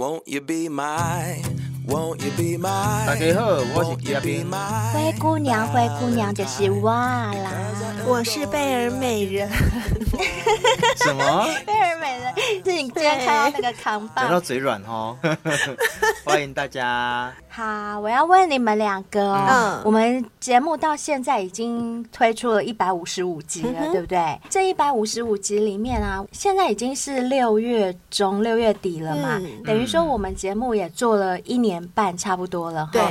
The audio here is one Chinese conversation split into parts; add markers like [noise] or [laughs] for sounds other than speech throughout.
Won't you be my, won't you be my? 大家好，我是嘉宾。灰姑娘，灰姑娘就是我啦。我是贝尔美人。什么？贝尔美人是你今天看到那个扛棒，讲到嘴软哦。[laughs] 欢迎大家。好，我要问你们两个哦。嗯，我们节目到现在已经推出了一百五十五集了，嗯、对不对？这一百五十五集里面啊，现在已经是六月中、六月底了嘛，嗯、等于说我们节目也做了一年半，差不多了。对，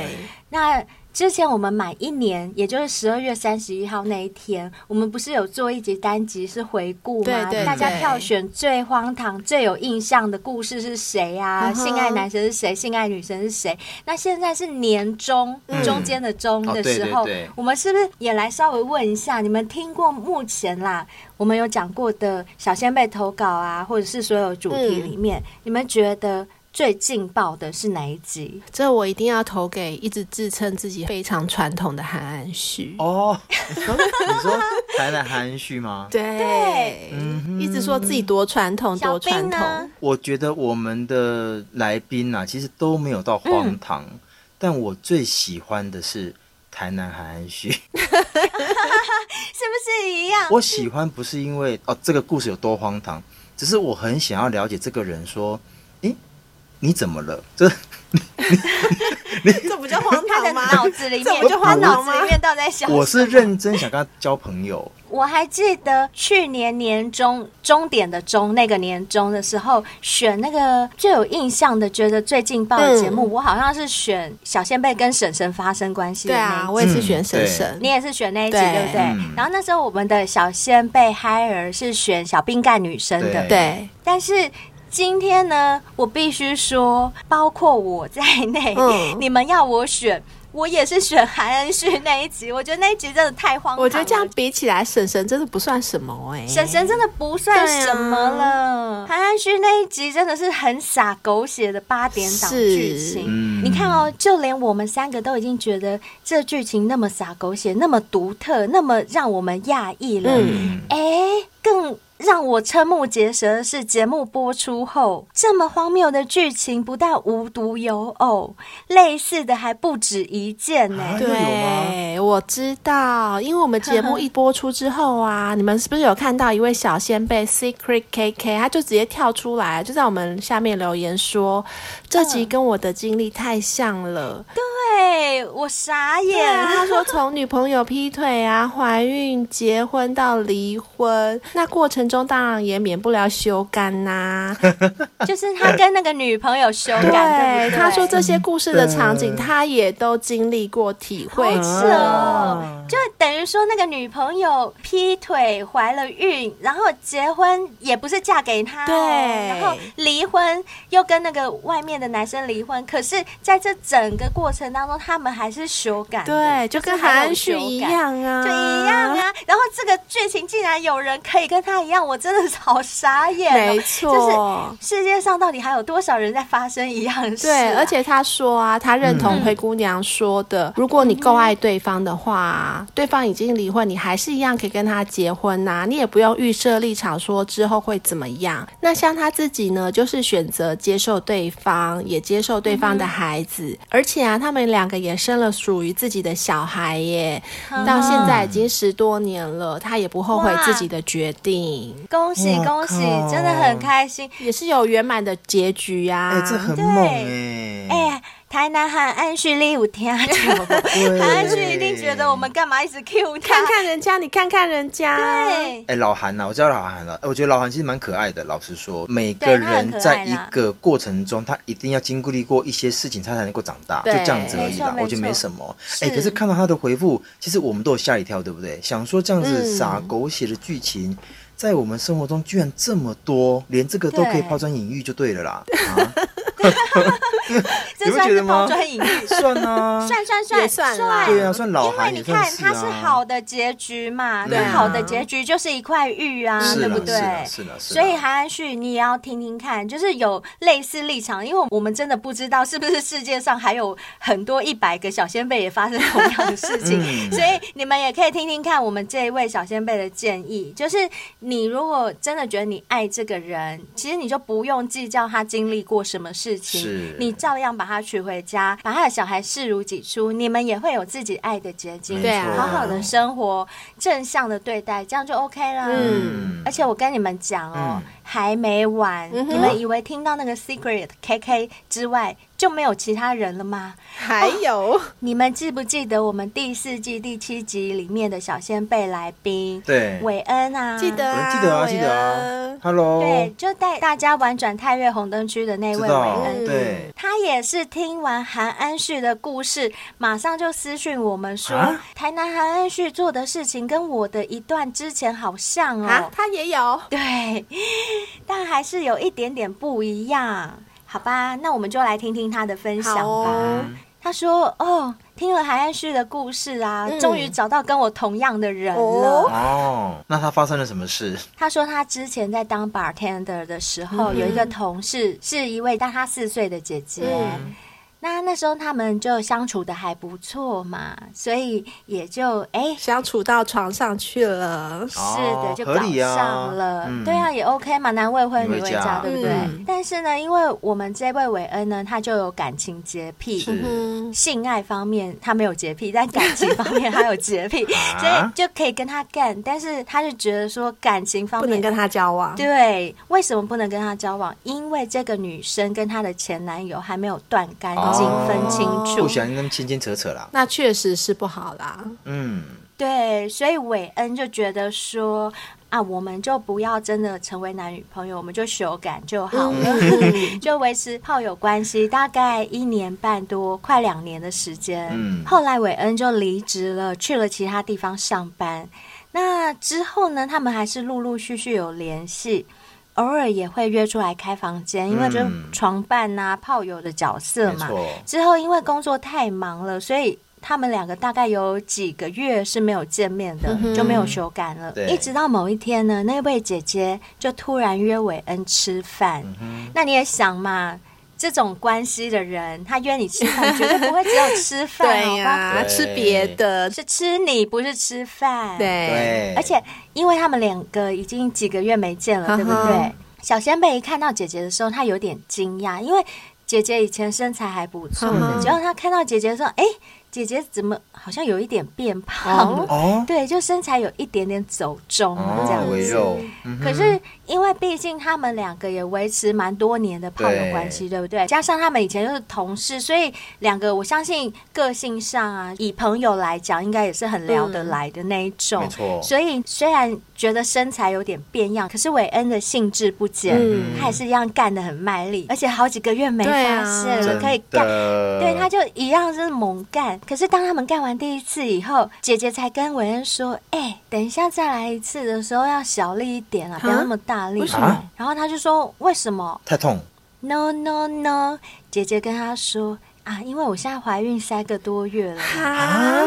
那。之前我们满一年，也就是十二月三十一号那一天，我们不是有做一集单集是回顾吗？对对对，大家票选最荒唐、最有印象的故事是谁啊？Uh huh. 性爱男神是谁？性爱女神是谁？那现在是年中、嗯、中间的中的时候，oh, 我们是不是也来稍微问一下？你们听过目前啦，我们有讲过的小仙贝投稿啊，或者是所有主题里面，嗯、你们觉得？最劲爆的是哪一集？这我一定要投给一直自称自己非常传统的韩安旭哦。你说台南韩安旭吗？对，嗯、一直说自己多传统，多传统。我觉得我们的来宾啊，其实都没有到荒唐，嗯、但我最喜欢的是台南韩安旭，[laughs] 是不是一样？我喜欢不是因为哦这个故事有多荒唐，只是我很想要了解这个人说。你怎么了？这 [laughs] 你这不叫荒唐吗？[laughs] 脑子里面，我就荒唐吗？里面到底在想？我是认真想跟他交朋友。我还记得去年年终终点的终那个年终的时候，选那个最有印象的，觉得最劲爆的节目，嗯、我好像是选小仙贝跟婶婶发生关系。对啊，我也是选婶婶，你也是选那一集，对，对不对？嗯、然后那时候我们的小仙贝嗨儿是选小宾干女生的，对，对，但是。今天呢，我必须说，包括我在内，嗯、你们要我选，我也是选韩恩旭那一集。我觉得那一集真的太荒唐。我觉得这样比起来，婶婶真的不算什么哎、欸，婶婶真的不算什么了。韩恩旭那一集真的是很傻狗血的八点档剧情。是你看哦，就连我们三个都已经觉得这剧情那么傻狗血，那么独特，那么让我们讶异了。哎、嗯，更。让我瞠目结舌的是，节目播出后，这么荒谬的剧情不但无独有偶，类似的还不止一件呢、欸。对，我知道，因为我们节目 [laughs] 一播出之后啊，你们是不是有看到一位小仙贝 Secret KK，他就直接跳出来，就在我们下面留言说，这集跟我的经历太像了。对，我傻眼，他说从女朋友劈腿啊，怀孕、结婚到离婚，那过程。中当然也免不了修肝呐、啊，[laughs] 就是他跟那个女朋友修肝。对，他说这些故事的场景，他也都经历过，体会过。就等于说，那个女朋友劈腿怀了孕，然后结婚也不是嫁给他，对，然后离婚又跟那个外面的男生离婚。可是在这整个过程当中，他们还是修肝，对，就跟韩安旭一样啊，就一样啊。然后这个剧情竟然有人可以跟他一样。我真的是好傻眼，没错，就是世界上到底还有多少人在发生一样的事啊？对，而且他说啊，他认同灰姑娘说的，嗯、如果你够爱对方的话，嗯、对方已经离婚，你还是一样可以跟他结婚呐，你也不用预设立场说之后会怎么样。那像他自己呢，就是选择接受对方，也接受对方的孩子，嗯、而且啊，他们两个也生了属于自己的小孩耶，嗯、到现在已经十多年了，他也不后悔自己的决定。恭喜恭喜，真的很开心，也是有圆满的结局呀！哎，这很猛哎！哎，台南韩安旭你有听到？[laughs] 韩安旭一定觉得我们干嘛一直 Q 他？看看人家，你看看人家。对，哎，老韩呐，我知道老韩了。我觉得老韩其实蛮可爱的。老实说，每个人在一个过程中，他一定要经历过一些事情，他才能够长大，就这样子而已啦。我觉得没什么。哎，可是看到他的回复，其实我们都有吓一跳，对不对？想说这样子傻狗血的剧情。在我们生活中居然这么多，连这个都可以抛砖引玉就对了啦！啊，[laughs] 这算是抛砖引玉？算啊，[laughs] 算算算算，对啊，算老韩，因为你看它是好的结局嘛，对，好的结局就是一块玉啊，对不对？是的，是的。所以韩安旭，你也要听听看，就是有类似立场，因为我们真的不知道是不是世界上还有很多一百个小先辈也发生同样的事情，[laughs] 所以你们也可以听听看我们这一位小先辈的建议，就是。你如果真的觉得你爱这个人，其实你就不用计较他经历过什么事事情，你照样把他娶回家，把他的小孩视如己出，你们也会有自己爱的结晶，对啊好好的生活，正向的对待，这样就 OK 啦。嗯，而且我跟你们讲哦，嗯还没完，嗯你们以为听到那个 Secret KK 之外就没有其他人了吗？还有。你们记不记得我们第四季第七集里面的小仙贝来宾？对。韦恩啊，记得啊，记得啊，记得啊。，Hello，对，就带大家玩转太岳红灯区的那位韦，恩。对，他也是听完韩安旭的故事，马上就私讯我们说，啊？台南韩安旭做的事情跟我的一段之前好像哦。啊，他也有，对，[laughs] 但还是有一点点不一样，好吧？那我们就来听听他的分享吧。哦他说：“哦，听了韩安旭的故事啊，嗯终于找到跟我同样的人了。哦哦，那他发生了什么事？他说他之前在当 bartender 的时候，嗯有一个同事是一位大他四岁的姐姐。嗯那那时候他们就相处的还不错嘛，所以也就哎。相处到床上去了。是的，就搞上了。嗯对啊，也 OK 嘛，男未婚女未嫁，对不对？嗯但是呢，因为我们这位韦恩呢，他就有感情洁癖。性爱方面他没有洁癖，但感情方面他有洁癖，[laughs] 所以就可以跟他干。但是他就觉得说感情方面不能跟他交往。对，为什么不能跟他交往？因为这个女生跟她的前男友还没有断干净、哦分清楚不。喜欢跟他们牵牵扯扯啦。那确实是不好啦。嗯，对，所以韦恩就觉得说啊，我们就不要真的成为男女朋友，我们就修改就好了，嗯 [laughs] 就维持炮友关系，大概一年半多，快两年的时间。嗯后来韦恩就离职了，去了其他地方上班。那之后呢，他们还是陆陆续续有联系。偶尔也会约出来开房间，因为就是嗯床伴呐、炮友的角色嘛。之后因为工作太忙了，所以他们两个大概有几个月是没有见面的，嗯就没有修改了。一直到某一天呢，那位姐姐就突然约韦恩吃饭。那你也想嘛，这种关系的人，他约你吃饭，绝对不会只有吃饭，对 [laughs] 好呀、吧？对吃别的，是吃你，不是吃饭。对，而且因为他们两个已经几个月没见了，对不对？小仙贝一看到姐姐的时候，他有点惊讶，因为姐姐以前身材还不错的，结果他看到姐姐的时候，哎，姐姐怎么好像有一点变胖了？哦对，就身材有一点点走钟了这哦，样子。可是因为毕竟他们两个也维持蛮多年的炮友关系，对对不对？加上他们以前就是同事，所以两个我相信个性上啊，以朋友来讲，应该也是很聊得来的那一种。没错所以虽然觉得身材有点变样，可是韦恩的兴致不减，嗯他也是一样干得很卖力，而且好几个月没发现了，真可以干。对，他就一样是猛干。可是当他们干完第一次以后，姐姐才跟韦恩说：“哎、等一下再来一次的时候要小力一点啊，不要那么大力。”为什么然后他就说：“为什么太痛，？”No No No，姐姐跟他说：“啊，因为我现在怀孕三个多月了。啊，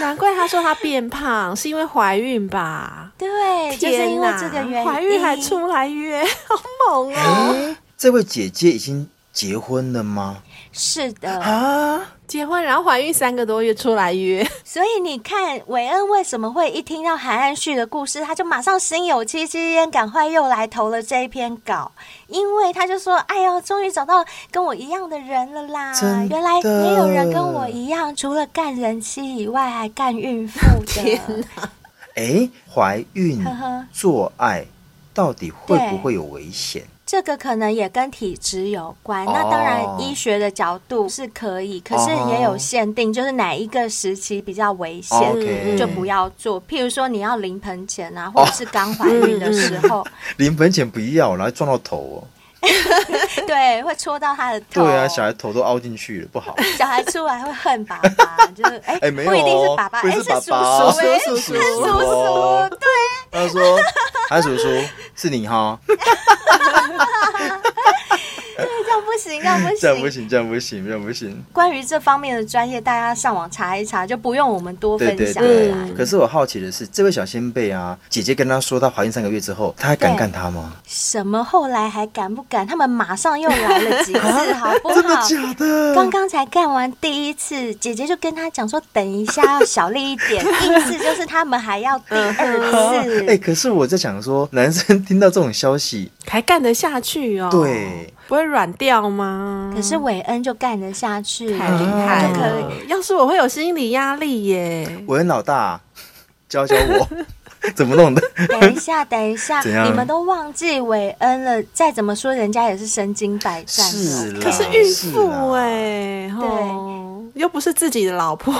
难怪他说他变胖，是因为怀孕吧？对，就是因为这个原因，怀孕还出来约，[laughs] 好猛哦！哎，这位姐姐已经结婚了吗？是的。啊，结婚然后怀孕三个多月出来约，[laughs] 所以你看，韦恩为什么会一听到韩安旭的故事，他就马上心有戚戚焉，赶快又来投了这一篇稿，因为他就说：“哎呦，终于找到跟我一样的人了啦！原来也有人跟我一样，除了干人妻以外，还干孕妇天的。哎，怀孕呵呵做爱到底会不会有危险？这个可能也跟体质有关。那当然，医学的角度是可以，可是也有限定，就是哪一个时期比较危险。哦就不要做，譬如说你要临盆前啊，或者是刚怀孕的时候，[laughs] 临盆前不要，然后撞到头哦。[laughs] 对，会戳到他的头。对啊，小孩头都凹进去了，不好。小孩出来会恨爸爸，就是 [laughs] 哎，哎，没有不一定是哦爸爸，是叔爸，叔，哎，叔是叔，叔叔，对，他说：“ [laughs] 他，叔叔，是你哈。”不行，这样不行，这样不行，这样不行，这样不行。关于这方面的专业，大家上网查一查，就不用我们多分享对对了。嗯可是我好奇的是，这位小仙贝啊，姐姐跟他说她怀孕三个月之后，他还敢干她吗？什么后来还敢不敢？他们马上又来了几次，好不 [laughs] 真的好？假的？刚刚才干完第一次，姐姐就跟他讲说，等一下要小力一点，意思就是他们还要第二次。[laughs] 哎、可是我在想说，男生听到这种消息，还干得下去哦？对，不会软掉吗？可是韦恩就干得下去，太厉害了。可要是我会有心理压力耶。韦恩老大，教教我 [laughs] 怎么弄的。等一下，等一下，[laughs] 你们都忘记韦恩了。再怎么说，人家也是身经百战。是啦，可是孕妇哎，对，又不是自己的老婆。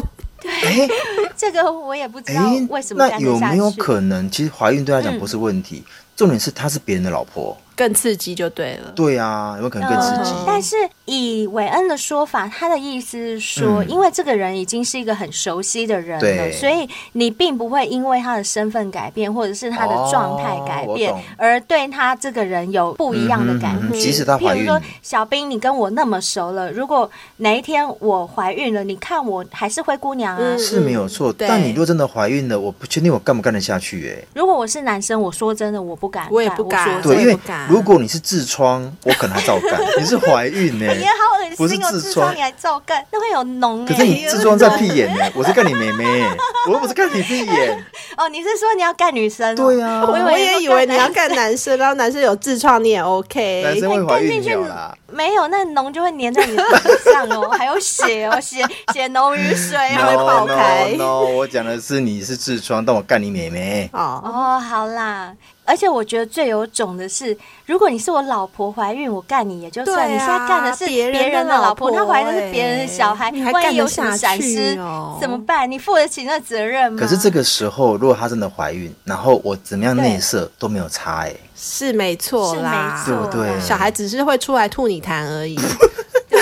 [laughs] 对，这个我也不知道为什么。那有没有可能，其实怀孕对他讲不是问题，重点是她是别人的老婆。更刺激就对了。对啊，有没有可能更刺激？嗯、但是以韦恩的说法，他的意思是说，嗯、因为这个人已经是一个很熟悉的人了，所以你并不会因为他的身份改变，或者是他的状态改变，哦、而对他这个人有不一样的感觉。即使他怀孕，譬如说小兵，你跟我那么熟了，如果哪一天我怀孕了，你看我还是灰姑娘啊，嗯、是没有错。但你如果真的怀孕了，我不确定我干不干得下去哎。如果我是男生，我说真的，我不敢，我也不敢。对，因为如果你是痔疮，我可能还照干。[laughs] 你是怀孕呢？你好恶心哦！不是痔疮，你还照干，那会有脓。可是你痔疮在屁眼呢？我是干你妹妹，我又不是干你屁眼。[laughs] 哦，你是说你要干女生？对啊，我也以为你要干男生，然后男生有痔疮你也 OK。男生会怀孕掉啦？没有，那脓就会粘在你的身上哦，[laughs] 还有血哦，血血浓于水，会爆开。No，我讲的是你是痔疮，但我干你妹妹。哦哦，好啦。而且我觉得最有种的是，如果你是我老婆怀孕，我干你也就算。你现在干的是别人的老婆，她怀的是别人的小孩，万一有什么闪失怎么办？你负得起那责任吗？可是这个时候，如果她真的怀孕，然后我怎么样内射都没有差，哎，是没错啦，对不对？小孩只是会出来吐你痰而已。[laughs] 对，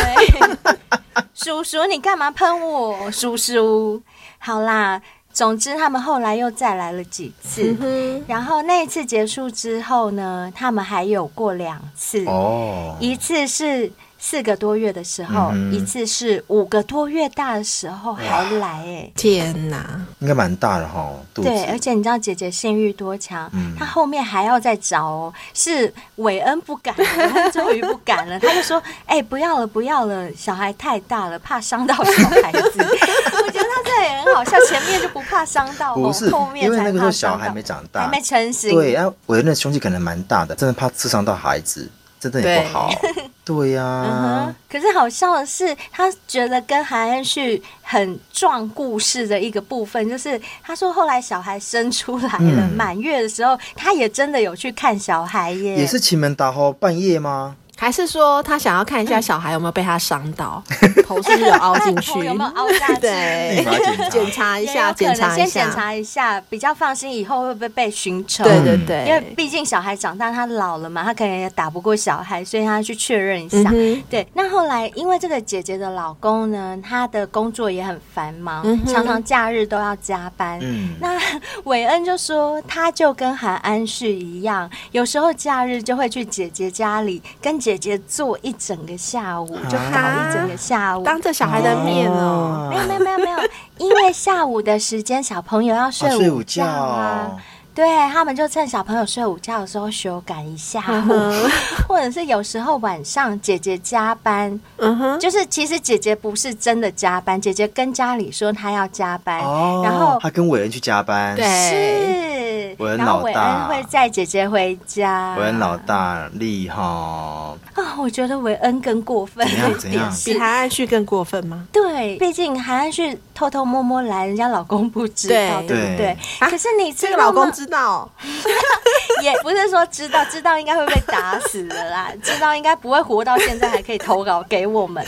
叔叔，你干嘛喷我？叔叔，好啦。总之，他们后来又再来了几次，嗯、然后那一次结束之后呢，他们还有过两次，哦，一次是。四个多月的时候，嗯、一次是五个多月大的时候还来哎、欸，天哪，应该蛮大的哈。对，而且你知道姐姐性欲多强，嗯、她后面还要再找哦，是韦恩不敢终于不敢了，[laughs] 他就说：“哎、欸，不要了，不要了，小孩太大了，怕伤到小孩子。[laughs] ”我觉得他这也很好笑，前面就不怕伤到，不是因为那个时候小孩没长大，还没成型。对，然后韦恩的胸肌可能蛮大的，真的怕刺伤到孩子。真的也不好，对 [laughs] 呀、啊嗯。可是好笑的是，他觉得跟韩恩旭很撞故事的一个部分，就是他说后来小孩生出来了，满、嗯、月的时候，他也真的有去看小孩耶。也是奇门打后半夜吗？还是说他想要看一下小孩有没有被他伤到，[laughs] 头是不是有凹进去？[laughs] 有没有凹下去？对，检查一下，检查一下，先检查一下，比较放心，以后会不会被寻仇？对对对，因为毕竟小孩长大，他老了嘛，他可能也打不过小孩，所以他去确认一下。对，那后来因为这个姐姐的老公呢，他的工作也很繁忙，常常假日都要加班。嗯，那韦恩就说，他就跟韩安旭一样，有时候假日就会去姐姐家里跟姐。姐姐做一整个下午，就搞一整个下午，当着小孩的面哦。没有没有没有没有，因为下午的时间小朋友要睡午觉啊。对，他们就趁小朋友睡午觉的时候修改一下午，[laughs] 或者是有时候晚上姐姐加班，嗯哼，就是其实姐姐不是真的加班，姐姐跟家里说她要加班，然后她跟伟人去加班，对，是。然后韦恩会载姐姐回家。韦恩老大厉害啊！我觉得韦恩更过分一点，[laughs] [laughs] 比韩安旭更过分吗？对，毕竟韩安旭偷偷摸摸来，人家老公不知道，对不对？可是你这个老公知道，[laughs] 也不是说知道，知道应该会被打死的啦，知道应该不会活到现在，还可以投稿给我们。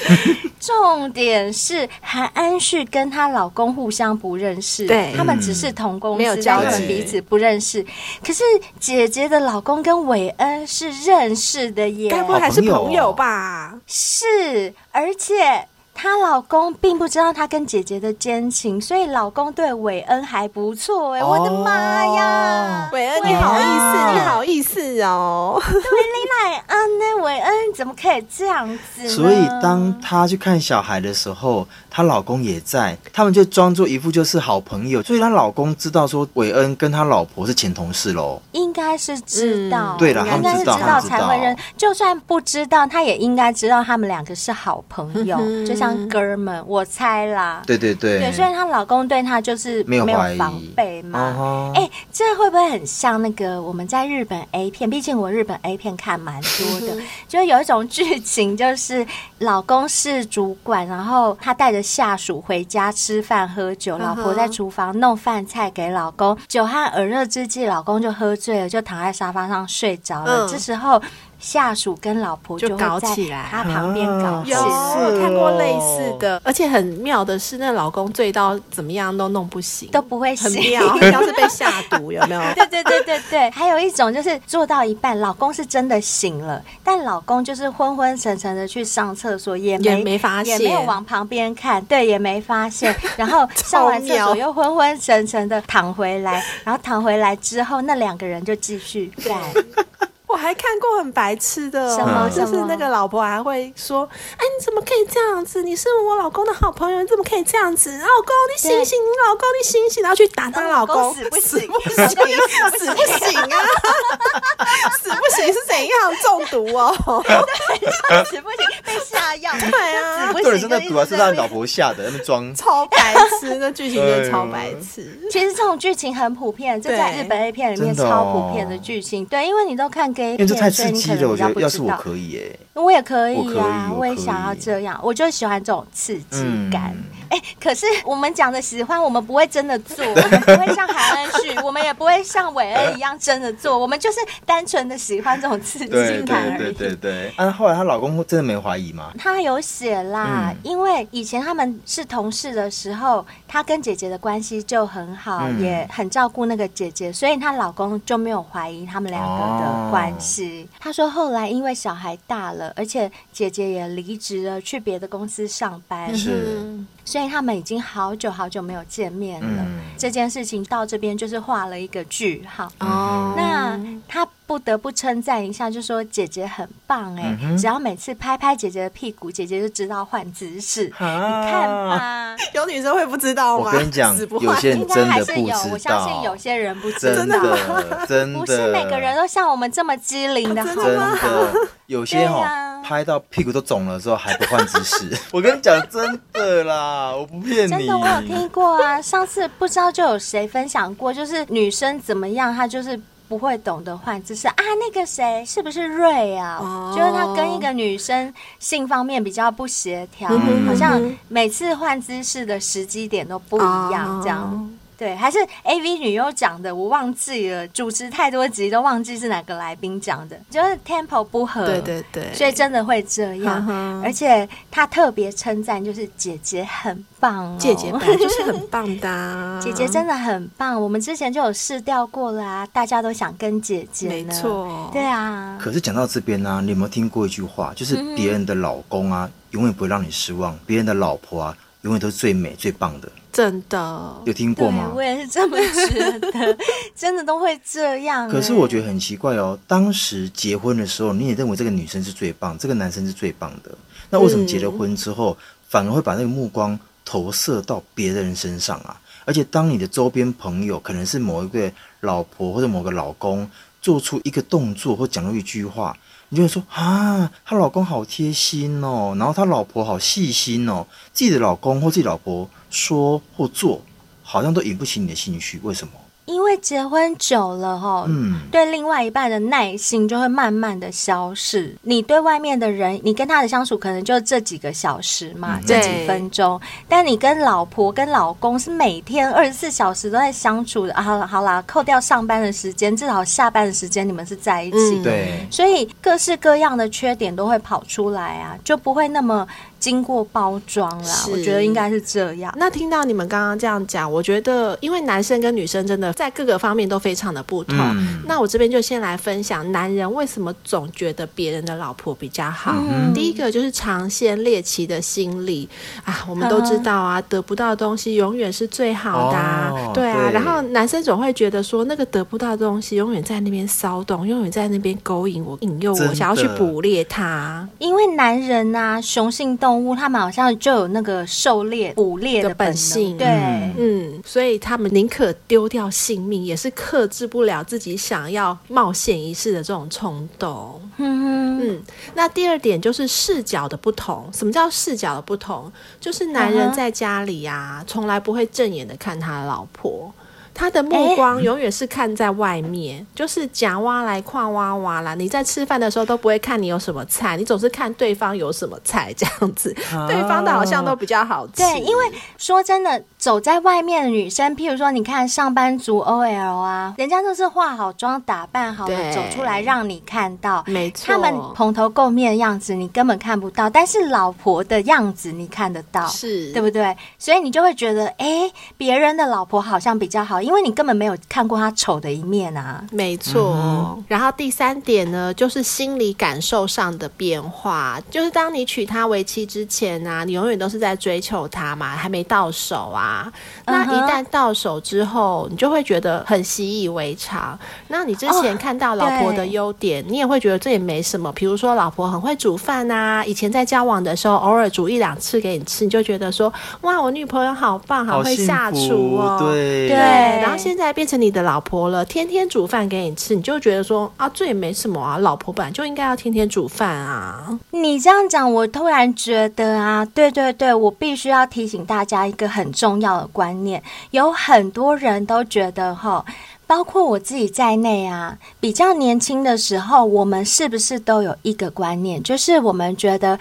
重点是韩安旭跟她老公互相不认识，对，他们只是同公司，没有交集，彼此不认识。可是姐姐的老公跟韦恩是认识的耶，该不会还是朋友吧？是，而且。她老公并不知道她跟姐姐的奸情，所以老公对韦恩还不错哎，哦、我的妈呀！韦恩你好意思，你好意思哦？对，你来啊，那韦恩怎么可以这样子？所以当他去看小孩的时候，她老公也在，他们就装作一副就是好朋友，所以她老公知道说韦恩跟他老婆是前同事喽，应该是知道，嗯、对了，应该是知道才会认，就算不知道，他也应该知道他们两个是好朋友，嗯、就像。哥们，我猜啦。对对对，对，虽然她老公对她就是没有防备嘛。哎、uh 这会不会很像那个我们在日本 A 片？毕竟我日本 A 片看蛮多的。[laughs] 就有一种剧情，就是老公是主管，然后他带着下属回家吃饭喝酒，老婆在厨房弄饭菜给老公，酒酣耳热之际，老公就喝醉了，就躺在沙发上睡着了。这时候。下属跟老婆就搞起来，他旁边搞起来。有看过类似的，而且很妙的是，那老公醉到怎么样都弄不醒，都不会醒，很妙，[laughs] 像是被下毒，有没有？[laughs] 对对对对对。还有一种就是做到一半，老公是真的醒了，但老公就是昏昏沉沉的去上厕所，也没也没发现，也没有往旁边看，对，也没发现。[laughs] 然后上完厕所又昏昏沉沉的躺回来，然后躺回来之后，那两个人就继续干。我还看过很白痴的，什么就是那个老婆还会说：“哎，你怎么可以这样子？你是我老公的好朋友，你怎么可以这样子？老公，你醒醒！你老公，你醒醒！然后去打他老公，死不行，死不行，死不行啊！死不行是怎样中毒哦？对，死不行被下药，对啊，死不醒真的毒啊，是他老婆下的，那么装超白痴，那剧情真的超白痴。其实这种剧情很普遍，就在日本 A 片里面超普遍的剧情。对，因为你都看给。因为这太刺激了，我觉得要是我可以哎，我也可以呀，我也想要这样，我就喜欢这种刺激感。哎，可是我们讲的喜欢，我们不会真的做，[laughs] 我们不会像海恩旭，[laughs] 我们也不会像韦恩一样真的做，我们就是单纯的喜欢这种刺激感而已。对对对。啊，后来她老公真的没怀疑吗？他有写啦，因为以前他们是同事的时候，她跟姐姐的关系就很好，也很照顾那个姐姐，所以她老公就没有怀疑他们两个的关系。她说后来因为小孩大了，而且姐姐也离职了，去别的公司上班。是。所以他们已经好久好久没有见面了。嗯、这件事情到这边就是画了一个句号。哦，那他不得不称赞一下，就说姐姐很棒哎、欸，嗯、只要每次拍拍姐姐的屁股，姐姐就知道换姿势。啊、你看吧，[laughs] 有女生会不知道吗？我跟你讲，有些人真的不知道。应该还是有，我相信有些人不知道。真的，[laughs] 真的不是每个人都像我们这么机灵的，好吗？真的，有些哈、哦。拍到屁股都肿了之后还不换姿势，[laughs] 我跟你讲真的啦，我不骗你。真的，我有听过啊。上次不知道就有谁分享过，就是女生怎么样，她就是不会懂得换姿势啊。那个谁是不是瑞啊？哦、就是他跟一个女生性方面比较不协调，嗯、好像每次换姿势的时机点都不一样，这样。哦对，还是 AV 女优讲的，我忘记了。主持太多集都忘记是哪个来宾讲的，就是 tempo 不合。对对对，所以真的会这样。呵呵，而且他特别称赞，就是姐姐很棒哦。姐姐本来 [laughs] 就是很棒的啊，姐姐真的很棒。我们之前就有试调过啦，大家都想跟姐姐。没错，对啊。可是讲到这边呢，你有没有听过一句话？就是别人的老公啊，永远不会让你失望；别人的老婆啊，永远都是最美最棒的。真的有听过吗？我也是这么觉得，真的都会这样。[laughs] 可是我觉得很奇怪哦，当时结婚的时候，你也认为这个女生是最棒，这个男生是最棒的，那为什么结了婚之后，嗯、反而会把那个目光投射到别的人身上啊？而且当你的周边朋友可能是某一个老婆或者某个老公做出一个动作或讲了一句话。你就会说啊，她老公好贴心哦，然后她老婆好细心哦，自己的老公或自己老婆说或做，好像都引不起你的兴趣，为什么？因为结婚久了哈，嗯，对另外一半的耐心就会慢慢的消逝。你对外面的人，你跟他的相处可能就这几个小时嘛，嗯、这几分钟。但你跟老婆、跟老公是每天二十四小时都在相处的啊。好了好啦，扣掉上班的时间，至少下班的时间你们是在一起。嗯、对，所以各式各样的缺点都会跑出来啊，就不会那么。经过包装啦，我觉得应该是这样。那听到你们刚刚这样讲，我觉得因为男生跟女生真的在各个方面都非常的不同。嗯、那我这边就先来分享，男人为什么总觉得别人的老婆比较好？嗯、第一个就是尝鲜猎奇的心理啊，我们都知道啊，得不到的东西永远是最好的，啊，哦、对啊。对，然后男生总会觉得说，那个得不到的东西永远在那边骚动，永远在那边勾引我、引诱我，想要去捕猎它。因为男人啊，雄性动物。动物他们好像就有那个狩猎、捕猎的本性，对，嗯，所以他们宁可丢掉性命，也是克制不了自己想要冒险一试的这种冲动。嗯哼嗯，那第二点就是视角的不同。什么叫视角的不同？就是男人在家里啊，从来不会正眼的看他的老婆。他的目光永远是看在外面，欸、就是夹哇来看哇哇啦。你在吃饭的时候都不会看你有什么菜，你总是看对方有什么菜这样子。啊、对方的好像都比较好吃。对，因为说真的，走在外面的女生，譬如说，你看上班族 OL 啊，人家都是化好妆、打扮好了走出来让你看到，没错，他们蓬头垢面的样子你根本看不到，但是老婆的样子你看得到，是，对不对？所以你就会觉得，哎、欸，别人的老婆好像比较好。因为你根本没有看过他丑的一面啊，没错。嗯、然后第三点呢，就是心理感受上的变化，就是当你娶她为妻之前啊，你永远都是在追求她嘛，还没到手啊。那一旦到手之后，你就会觉得很习以为常。那你之前看到老婆的优点，哦、你也会觉得这也没什么。比如说老婆很会煮饭啊，以前在交往的时候偶尔煮一两次给你吃，你就觉得说哇，我女朋友好棒，好会下厨哦。对对。然后现在变成你的老婆了，天天煮饭给你吃，你就觉得说啊，这也没什么啊，老婆本来就应该要天天煮饭啊。你这样讲，我突然觉得啊，对对对，我必须要提醒大家一个很重要的观念，有很多人都觉得哈，包括我自己在内啊，比较年轻的时候，我们是不是都有一个观念，就是我们觉得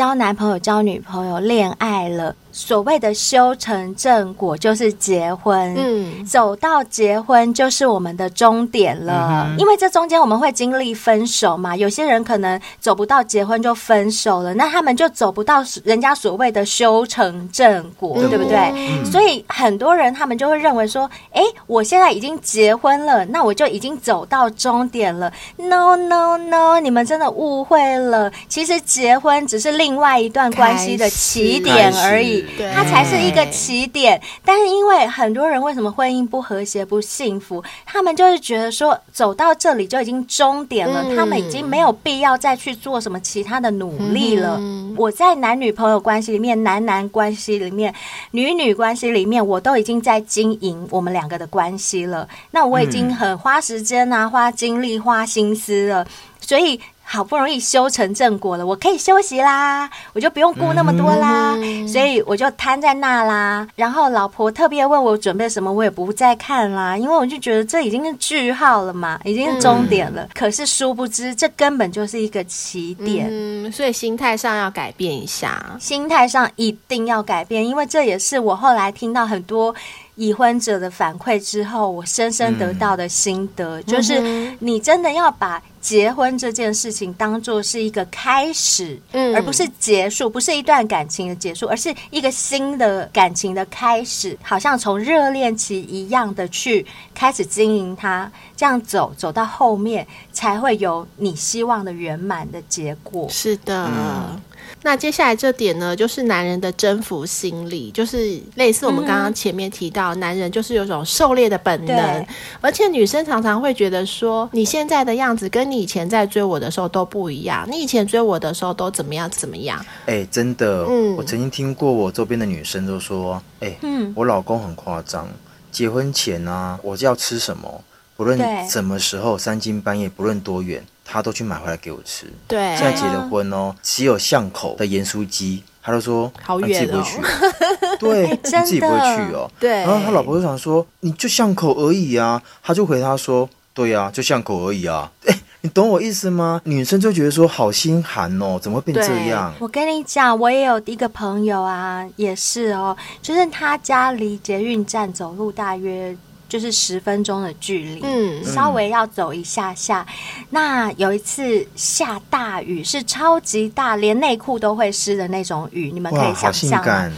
交男朋友、交女朋友、恋爱了。所谓的修成正果就是结婚，嗯，走到结婚就是我们的终点了。嗯、因为这中间我们会经历分手嘛，有些人可能走不到结婚就分手了，那他们就走不到人家所谓的修成正果，嗯、对不对？嗯、所以很多人他们就会认为说，哎，我现在已经结婚了，那我就已经走到终点了。No No No，你们真的误会了，其实结婚只是另外一段关系的起点而已。它才是一个起点，但是因为很多人为什么婚姻不和谐、不幸福，他们就是觉得说走到这里就已经终点了，嗯、他们已经没有必要再去做什么其他的努力了。嗯、我在男女朋友关系里面、男男关系里面、女女关系里面，我都已经在经营我们两个的关系了。那我已经很花时间啊、花精力、花心思了，所以。好不容易修成正果了，我可以休息啦，我就不用顾那么多啦，嗯、所以我就瘫在那啦。然后老婆特别问我准备什么，我也不再看啦，因为我就觉得这已经是句号了嘛，已经是终点了。嗯、可是殊不知，这根本就是一个起点。嗯，所以心态上要改变一下，心态上一定要改变，因为这也是我后来听到很多。已婚者的反馈之后，我深深得到的心得、嗯、就是，你真的要把结婚这件事情当做是一个开始，嗯，而不是结束，不是一段感情的结束，而是一个新的感情的开始，好像从热恋期一样的去开始经营它，这样走走到后面才会有你希望的圆满的结果。是的。嗯那接下来这点呢，就是男人的征服心理，就是类似我们刚刚前面提到，男人就是有种狩猎的本能，而且女生常常会觉得说，你现在的样子跟你以前在追我的时候都不一样，你以前追我的时候都怎么样怎么样？哎、欸，真的，嗯，我曾经听过我周边的女生都说，哎、欸，嗯，我老公很夸张，结婚前啊，我就要吃什么，不论什么时候，三更半夜，不论多远。他都去买回来给我吃。对，现在结了婚哦，只有巷口的盐酥鸡，他都说好远哦，自己不会去。对，[laughs] 自己不会去哦。对。然后他老婆就想说，你就巷口而已啊。他就回他说，对呀，就巷口而已啊。哎，你懂我意思吗？女生就觉得说好心寒哦，怎么会变这样？我跟你讲，我也有一个朋友啊，也是哦，就是他家离捷运站走路大约。就是十分钟的距离，嗯，稍微要走一下下。嗯、那有一次下大雨，是超级大，连内裤都会湿的那种雨，你们可以想象吗？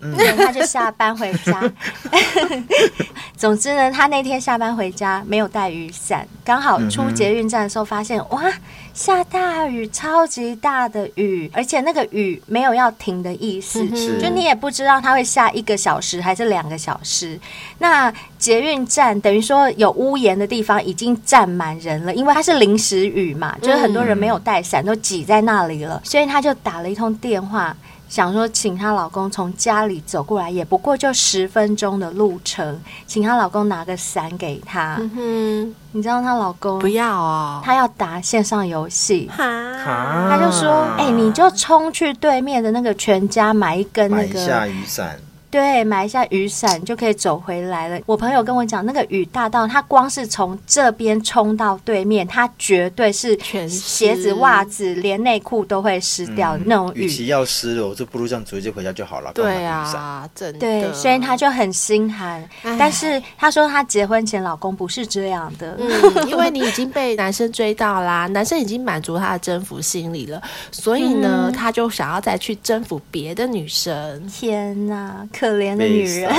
嗯，对，他就下班回家。[laughs] 总之呢，他那天下班回家没有带雨伞，刚好出捷运站的时候发现，嗯、哇，下大雨，超级大的雨，而且那个雨没有要停的意思，嗯、就你也不知道它会下一个小时还是两个小时。那捷运站等于说有屋檐的地方已经站满人了，因为它是临时雨嘛，就是很多人没有带伞都挤在那里了，所以他就打了一通电话。想说请她老公从家里走过来，也不过就十分钟的路程，请她老公拿个伞给她。嗯哼，你知道她老公不要哦，他要打线上游戏。哈，他就说：“哎、欸，你就冲去对面的那个全家买一根那个下雨伞。”对，买一下雨伞就可以走回来了。我朋友跟我讲，那个雨大到他光是从这边冲到对面，他绝对是全鞋子、袜子连内裤都会湿掉的那种雨。与其要湿了，我就不如这样直接回家就好了。对啊，真的。对，所以他就很心寒。但是他说他结婚前老公不是这样的，嗯，因为你已经被男生追到啦，[laughs] 男生已经满足他的征服心理了，所以呢，嗯、他就想要再去征服别的女生。天哪！可怜的女人。[laughs]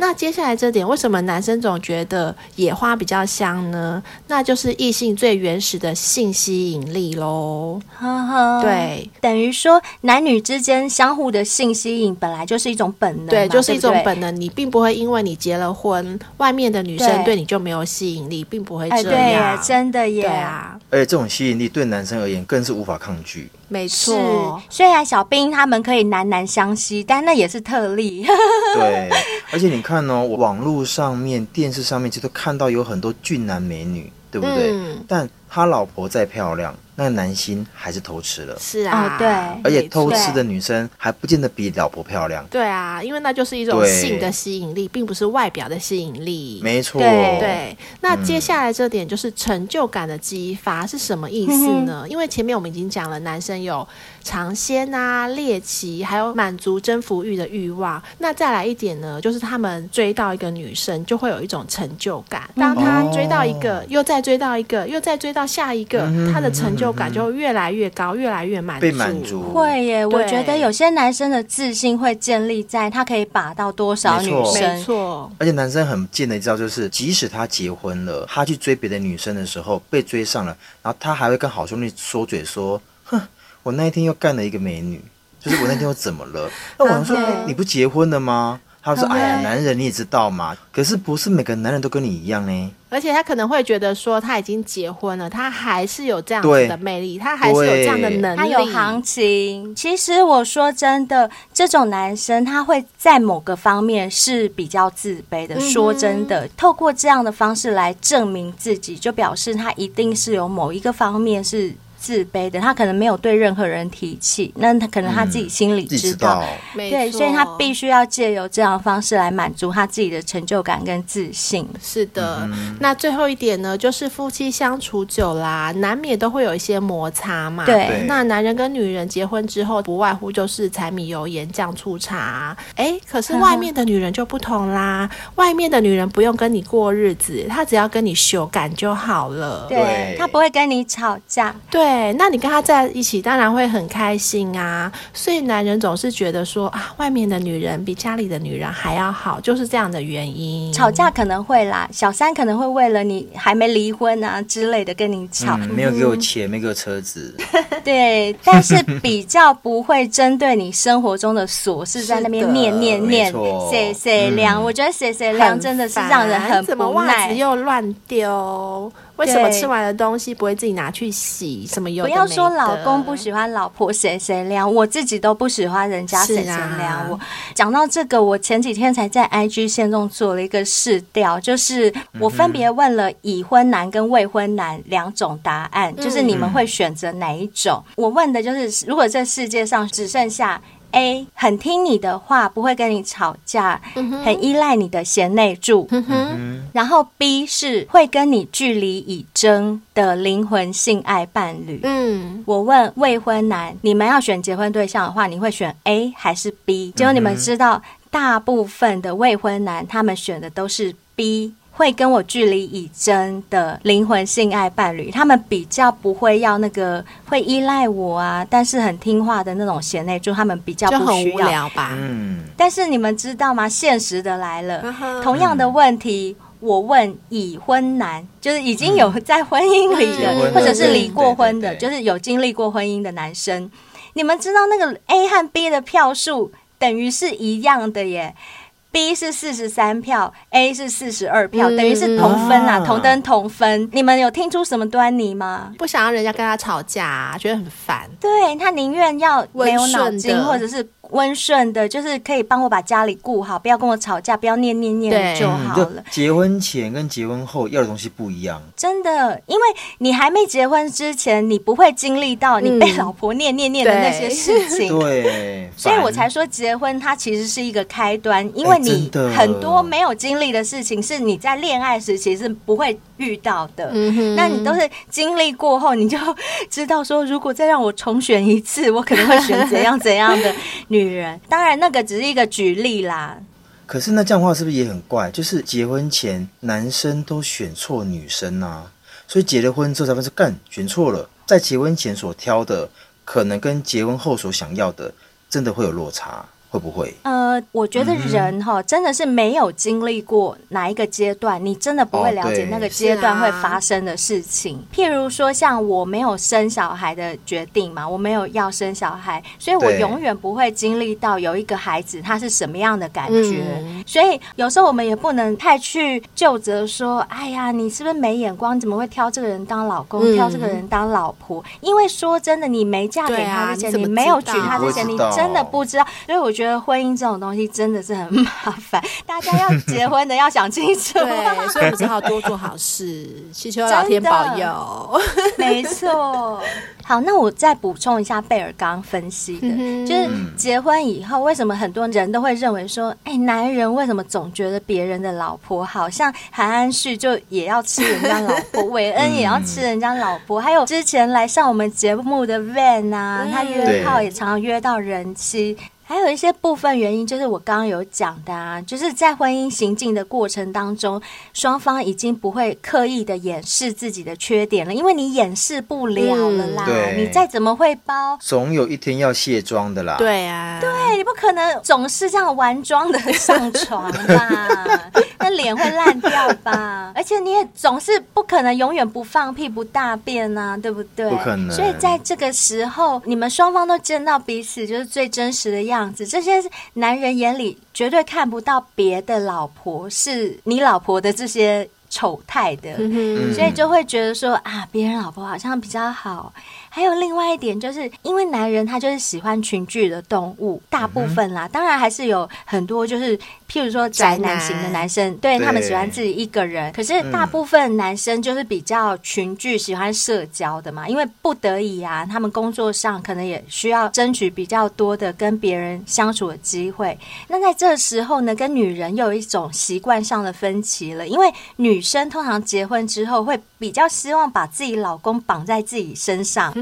那接下来这点，为什么男生总觉得野花比较香呢？那就是异性最原始的性吸引力喽。呵呵，对，等于说男女之间相互的性吸引本来就是一种本能，对，就是一种本能。你并不会因为你结了婚，外面的女生对你就没有吸引力，并不会这样。哎、对，真的耶。对啊，而且这种吸引力对男生而言更是无法抗拒。没错，虽然小兵他们可以男男相吸，但那也是特例。[laughs] 对，而且你看哦，网络上面、电视上面，其实都看到有很多俊男美女，对不对？嗯、但他老婆再漂亮。那个男星还是偷吃了，是啊，对，而且偷吃的女生还不见得比老婆漂亮，对啊，因为那就是一种性的吸引力，并不是外表的吸引力，没错，对。那接下来这点就是成就感的激发是什么意思呢？因为前面我们已经讲了，男生有尝鲜啊、猎奇，还有满足征服欲的欲望。那再来一点呢，就是他们追到一个女生，就会有一种成就感。当他追到一个，又再追到一个，又再追到下一个，他的成就。感就越来越高，越来越满足。被满足会耶，我觉得有些男生的自信会建立在他可以把到多少女生。没错，而且男生很贱的一招就是，即使他结婚了，他去追别的女生的时候被追上了，然后他还会跟好兄弟说嘴说：“哼，我那一天又干了一个美女，就是我那天又怎么了？” [laughs] 那我说：“ Okay. 你不结婚了吗？”他说：“哎呀，男人你也知道嘛，可是不是每个男人都跟你一样呢。”而且他可能会觉得说，他已经结婚了，他还是有这样子的魅力，他还是有这样的能力，他有行情。其实我说真的，这种男生他会在某个方面是比较自卑的。嗯、说真的，透过这样的方式来证明自己，就表示他一定是有某一个方面是。自卑的他可能没有对任何人提起，那他可能他自己心里知道，嗯、对，所以他必须要借由这样的方式来满足他自己的成就感跟自信。是的，嗯、那最后一点呢，就是夫妻相处久啦，难免都会有一些摩擦嘛。对，那男人跟女人结婚之后，不外乎就是柴米油盐酱醋茶。哎，可是外面的女人就不同啦，外面的女人不用跟你过日子，她只要跟你修改就好了。对，她不会跟你吵架。对。对，那你跟他在一起，当然会很开心啊。所以男人总是觉得说啊，外面的女人比家里的女人还要好，就是这样的原因。吵架可能会啦，小三可能会为了你还没离婚啊之类的跟你吵，嗯、没有给我钱，嗯、没给我车子。[laughs] 对，但是比较不会针对你生活中的琐事在那边念念念，谁谁凉。我觉得谁谁凉真的是让人很不耐，袜子又乱丢。为什么吃完的东西不会自己拿去洗？什么有的没的？不要说老公不喜欢老婆谁谁凉，我自己都不喜欢人家谁谁凉。我讲到这个，我前几天才在 IG 线中做了一个试调，就是我分别问了已婚男跟未婚男两种答案，就是你们会选择哪一种？我问的就是，如果这世界上只剩下。A 很听你的话，不会跟你吵架，嗯、很依赖你的贤内助。嗯、然后 B 是会跟你据理以争的灵魂性爱伴侣。嗯，我问未婚男，你们要选结婚对象的话，你会选 A 还是 B？结果你们知道，大部分的未婚男他们选的都是 B。会跟我距离以真的灵魂性爱伴侣，他们比较不会要那个会依赖我啊，但是很听话的那种贤内助，他们比较不需要。就很无聊吧？嗯。但是你们知道吗？现实的来了，同样的问题，我问已婚男，就是已经有在婚姻里的，或者是离过婚的，就是有经历过婚姻的男生，你们知道那个 A 和 B 的票数等于是一样的耶。B 是四十三票，A 是四十二票，嗯、等于是同分啦，啊同登同分。你们有听出什么端倪吗？不想让人家跟他吵架，啊，觉得很烦。对，他宁愿要没有脑筋，或者是。温顺的，就是可以帮我把家里顾好，不要跟我吵架，不要念念念就好了。结婚前跟结婚后要的东西不一样，真的，因为你还没结婚之前，你不会经历到你被老婆念念念的那些事情。对，所以我才说结婚它其实是一个开端，因为你很多没有经历的事情是你在恋爱时期是不会遇到的。嗯，那你都是经历过后，你就知道说，如果再让我重选一次，我可能会选怎样怎样的。女 [laughs] 女人。当然，那个只是一个举例啦。可是那这样的话是不是也很怪？就是结婚前男生都选错女生啊，所以结了婚之后才发现干选错了，在结婚前所挑的，可能跟结婚后所想要的，真的会有落差。会不会？呃，我觉得人哈、嗯、真的是没有经历过哪一个阶段，你真的不会了解那个阶段会发生的事情。哦啊、譬如说，像我没有生小孩的决定嘛，我没有要生小孩，所以我永远不会经历到有一个孩子他是什么样的感觉。嗯、所以有时候我们也不能太去就责说，哎呀，你是不是没眼光？你怎么会挑这个人当老公，嗯、挑这个人当老婆？因为说真的，你没嫁给他之前，你，你没有娶他之前，你真的不知道。所以我。觉得婚姻这种东西真的是很麻烦，[laughs] 大家要结婚的要想清楚。对，所以我们只好多做好事，[laughs] 祈求老天保佑。没错。好，那我再补充一下贝尔刚刚分析的，嗯、就是结婚以后，为什么很多人都会认为说，哎，男人为什么总觉得别人的老婆好像韩安旭就也要吃人家老婆，韦恩也要吃人家老婆，还有之前来上我们节目的 Van 啊，他约炮也常常约到人妻。还有一些部分原因，就是我刚刚有讲的啊，就是在婚姻行进的过程当中，双方已经不会刻意的掩饰自己的缺点了，因为你掩饰不了了啦。嗯、你再怎么会包，总有一天要卸妆的啦。对啊，对，你不可能总是这样玩妆的上床吧？[laughs] 那脸会烂掉吧？而且你也总是不可能永远不放屁不大便啊，对不对？不可能。所以在这个时候，你们双方都见到彼此就是最真实的样子。样子，这些男人眼里绝对看不到别的老婆是你老婆的这些丑态的，嗯、所以就会觉得说啊，别人老婆好像比较好。还有另外一点，就是因为男人他就是喜欢群聚的动物，大部分啦，当然还是有很多就是。譬如说宅男型的男生，对，他们喜欢自己一个人。可是大部分男生就是比较群聚，喜欢社交的嘛，因为不得已啊，他们工作上可能也需要争取比较多的跟别人相处的机会。那在这时候呢，跟女人又有一种习惯上的分歧了，因为女生通常结婚之后会比较希望把自己老公绑在自己身上，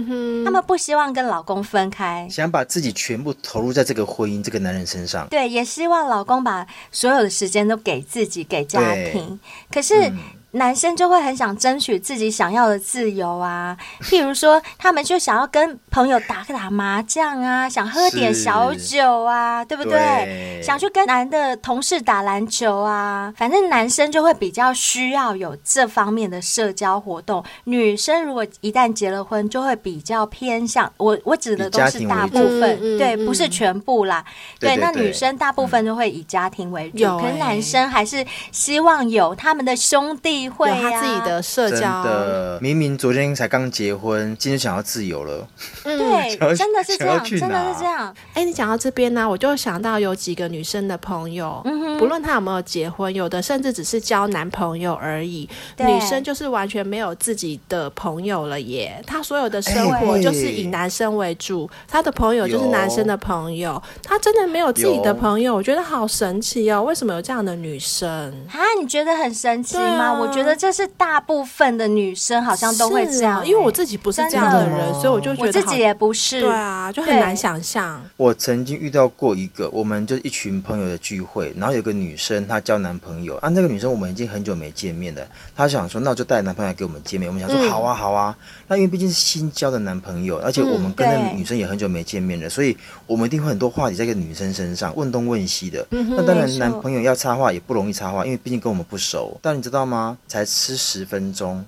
他们不希望跟老公分开，想把自己全部投入在这个婚姻这个男人身上。对，也希望老公把。所有的时间都给自己，给家庭，可是。嗯男生就会很想争取自己想要的自由啊，[laughs] 譬如说，他们就想要跟朋友打个打麻将啊，想喝点小酒啊，对不对？对，想去跟男的同事打篮球啊，反正男生就会比较需要有这方面的社交活动。女生如果一旦结了婚，就会比较偏向我，我指的都是大部分，对，不是全部啦。对，对，对，那女生大部分都会以家庭为主，嗯、可是男生还是希望有他们的兄弟。会啊、有他自己的社交，真的，明明昨天才刚结婚，今天想要自由了。嗯，对，真的是这样，真的是这样。哎，你讲到这边呢、啊，我就想到有几个女生的朋友，嗯、不论她有没有结婚，有的甚至只是交男朋友而已。女生就是完全没有自己的朋友了耶，她所有的生活就是以男生为主，她的朋友就是男生的朋友，她真的没有自己的朋友，我觉得好神奇哦。为什么有这样的女生啊？你觉得很神奇吗？我。觉得这是大部分的女生好像都会这样，因为我自己不是这样的人，所以我就觉得我自己也不是。对啊，就很难想象。我曾经遇到过一个，我们就一群朋友的聚会，然后有个女生她交男朋友啊，那个女生我们已经很久没见面了，她想说那我就带男朋友来给我们见面，我们想说好啊好啊，那因为毕竟是新交的男朋友，而且我们跟那个女生也很久没见面了，所以我们一定会很多话题在一个女生身上问东问西的。那当然男朋友要插话也不容易插话，因为毕竟跟我们不熟。但你知道吗？才吃十分钟，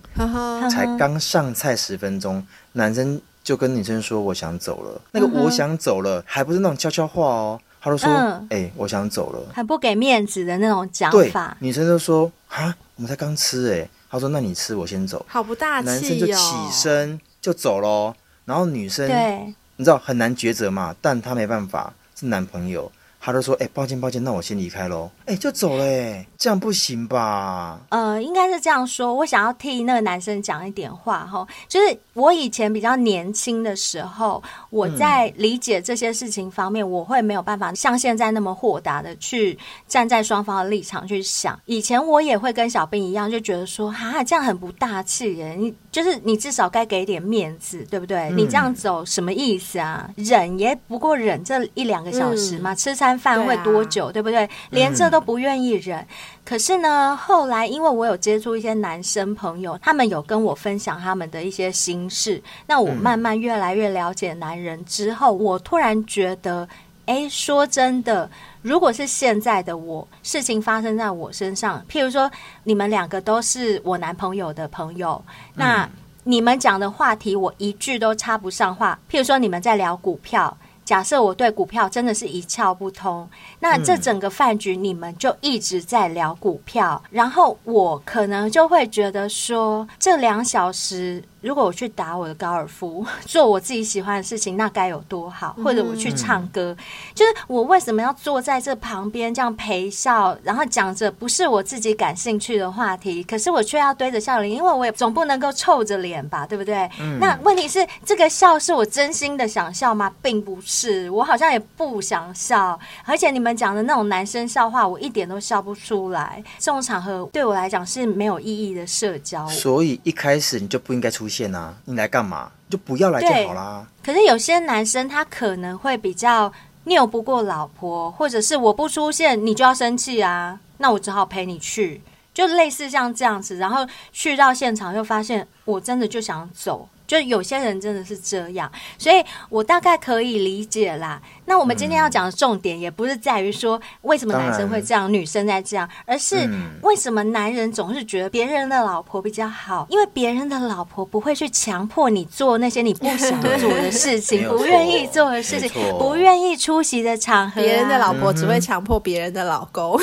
才刚上菜十分钟，男生就跟女生说：“我想走了。”那个“我想走了”还不是那种悄悄话哦，他就说：“哎，我想走了。”很不给面子的那种讲法。女生就说：“啊，我们才刚吃哎。”他说：“那你吃，我先走。”好不大气哦。男生就起身就走喽，然后女生对，你知道很难抉择嘛，但他没办法，是男朋友。他就说：“哎、欸，抱歉抱歉，那我先离开喽。”哎，就走了，哎，这样不行吧？呃，应该是这样说。我想要替那个男生讲一点话哈，就是我以前比较年轻的时候，我在理解这些事情方面，嗯、我会没有办法像现在那么豁达的去站在双方的立场去想。以前我也会跟小兵一样，就觉得说，哈，这样很不大气耶。你就是你至少该给点面子，对不对？嗯、你这样走什么意思啊？忍也不过忍这一两个小时嘛，嗯、吃餐饭会多久，对，啊、对不对？连这都不愿意忍。嗯、可是呢，后来因为我有接触一些男生朋友，他们有跟我分享他们的一些心事，那我慢慢越来越了解男人之后，嗯、我突然觉得，哎，说真的，如果是现在的我，事情发生在我身上，譬如说你们两个都是我男朋友的朋友，那。嗯你们讲的话题，我一句都插不上话。譬如说，你们在聊股票，假设我对股票真的是一窍不通，那这整个饭局你们就一直在聊股票，然后我可能就会觉得说，这两小时。如果我去打我的高尔夫，[laughs] 做我自己喜欢的事情，那该有多好！或者我去唱歌，嗯、就是我为什么要坐在这旁边这样陪笑，然后讲着不是我自己感兴趣的话题，可是我却要堆着笑脸，因为我也总不能够臭着脸吧，对不对？嗯、那问题是，这个笑是我真心的想笑吗？并不是，我好像也不想笑，而且你们讲的那种男生笑话，我一点都笑不出来。这种场合对我来讲是没有意义的社交，所以一开始你就不应该出。现啊！你来干嘛？就不要来就好啦。可是有些男生他可能会比较拗不过老婆，或者是我不出现你就要生气啊，那我只好陪你去，就类似像这样子。然后去到现场又发现我真的就想走。就有些人真的是这样，所以我大概可以理解啦。那我们今天要讲的重点也不是在于说为什么男生会这样，女生在这样，而是为什么男人总是觉得别人的老婆比较好？因为别人的老婆不会去强迫你做那些你不想做的事情，不愿意做的事情，不愿意出席的场合啊。别人的老婆只会强迫别人的老公。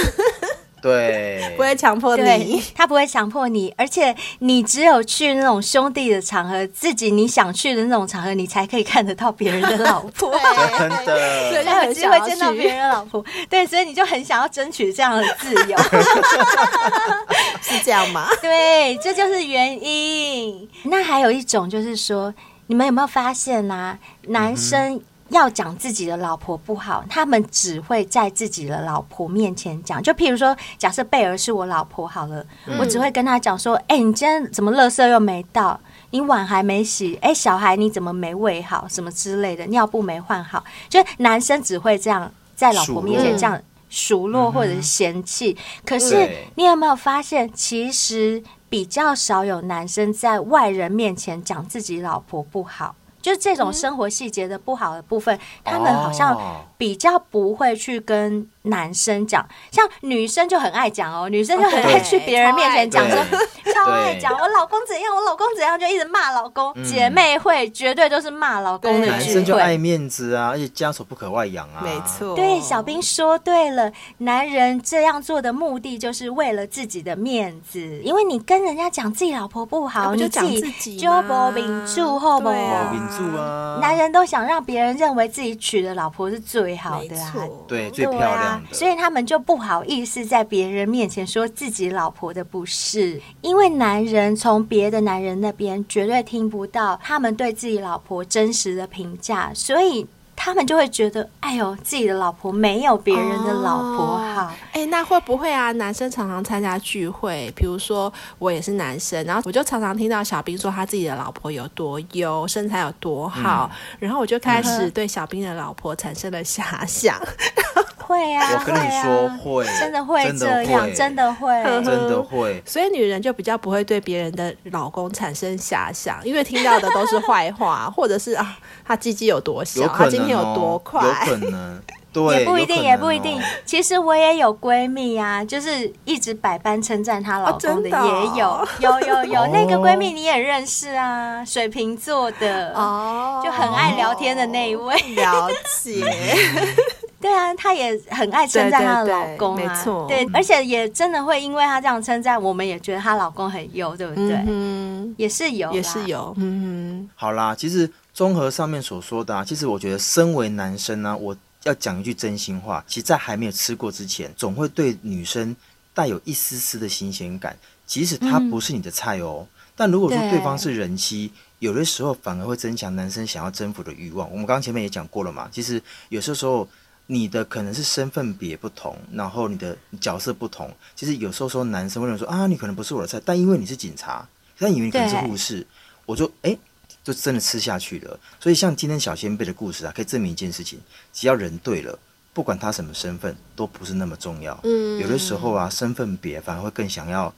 对，不会强迫你，[laughs] 他不会强迫你，而且你只有去那种兄弟的场合，自己你想去的那种场合，你才可以看得到别人的老婆，[laughs] 真的，对，才有机会见到别人的老婆，对，所以你就很想要争取这样的自由，[laughs] 是这样吗？对，这就是原因。那还有一种就是说，你们有没有发现啊？男生。要讲自己的老婆不好，他们只会在自己的老婆面前讲。就譬如说，假设贝儿是我老婆好了，嗯、我只会跟他讲说：“哎、欸，你今天怎么垃圾又没到？你碗还没洗？哎、欸，小孩你怎么没喂好？什么之类的，尿布没换好？”就男生只会这样在老婆面前这样数落或者是嫌弃。嗯、可是你有没有发现，其实比较少有男生在外人面前讲自己老婆不好。就是这种生活细节的不好的部分，嗯、他们好像比较不会去跟男生讲，像女生就很爱讲哦，女生就很爱去别人面前讲说，超爱讲我老公怎样，我老公怎样，就一直骂老公。姐妹会绝对都是骂老公的。男生就爱面子啊，而且家丑不可外扬啊。没错，对，小兵说对了，男人这样做的目的就是为了自己的面子，因为你跟人家讲自己老婆不好，你自己就保名住后不？啊，男人都想让别人认为自己娶的老婆是最好的啊，对，最漂亮所以他们就不好意思在别人面前说自己老婆的不是，因为男人从别的男人那边绝对听不到他们对自己老婆真实的评价，所以。他们就会觉得，哎呦，自己的老婆没有别人的老婆好。哎、哦，那会不会啊？男生常常参加聚会，比如说我也是男生，然后我就常常听到小兵说他自己的老婆有多优，身材有多好，嗯、然后我就开始对小兵的老婆产生了遐想。[laughs] 会啊，我跟你说会，真的会这样，真的会，真的会。所以女人就比较不会对别人的老公产生遐想，因为听到的都是坏话，或者是啊，他鸡鸡有多小，他今天有多快，有可能，对，[laughs] 也不一定，也不一定。其实我也有闺蜜啊，就是一直百般称赞她老公的，也有，有有 [laughs] 有。那个闺蜜你也认识啊，水瓶座的哦，就很爱聊天的那一位，了解。[laughs] 对啊，她也很爱称赞她的老公啊，没错，对，而且也真的会因为她这样称赞，我们也觉得她老公很优，对不对？嗯，也是有，也是有，嗯。好啦，其实综合上面所说的啊，其实我觉得身为男生呢，我要讲一句真心话，其实，在还没有吃过之前，总会对女生带有一丝丝的新鲜感，即使她不是你的菜哦。嗯、但如果说对方是人妻，有的时候反而会增强男生想要征服的欲望。我们刚刚前面也讲过了嘛，其实有些时候你的可能是身份别不同，然后你的角色不同，其实有时候说男生会认为说啊，你可能不是我的菜，但因为你是警察，但以为你可能是护士，我就哎。诶就真的吃下去了，所以像今天小仙贝的故事啊，可以证明一件事情：只要人对了，不管他什么身份，都不是那么重要。嗯，有的时候啊，身份别反而会更想要，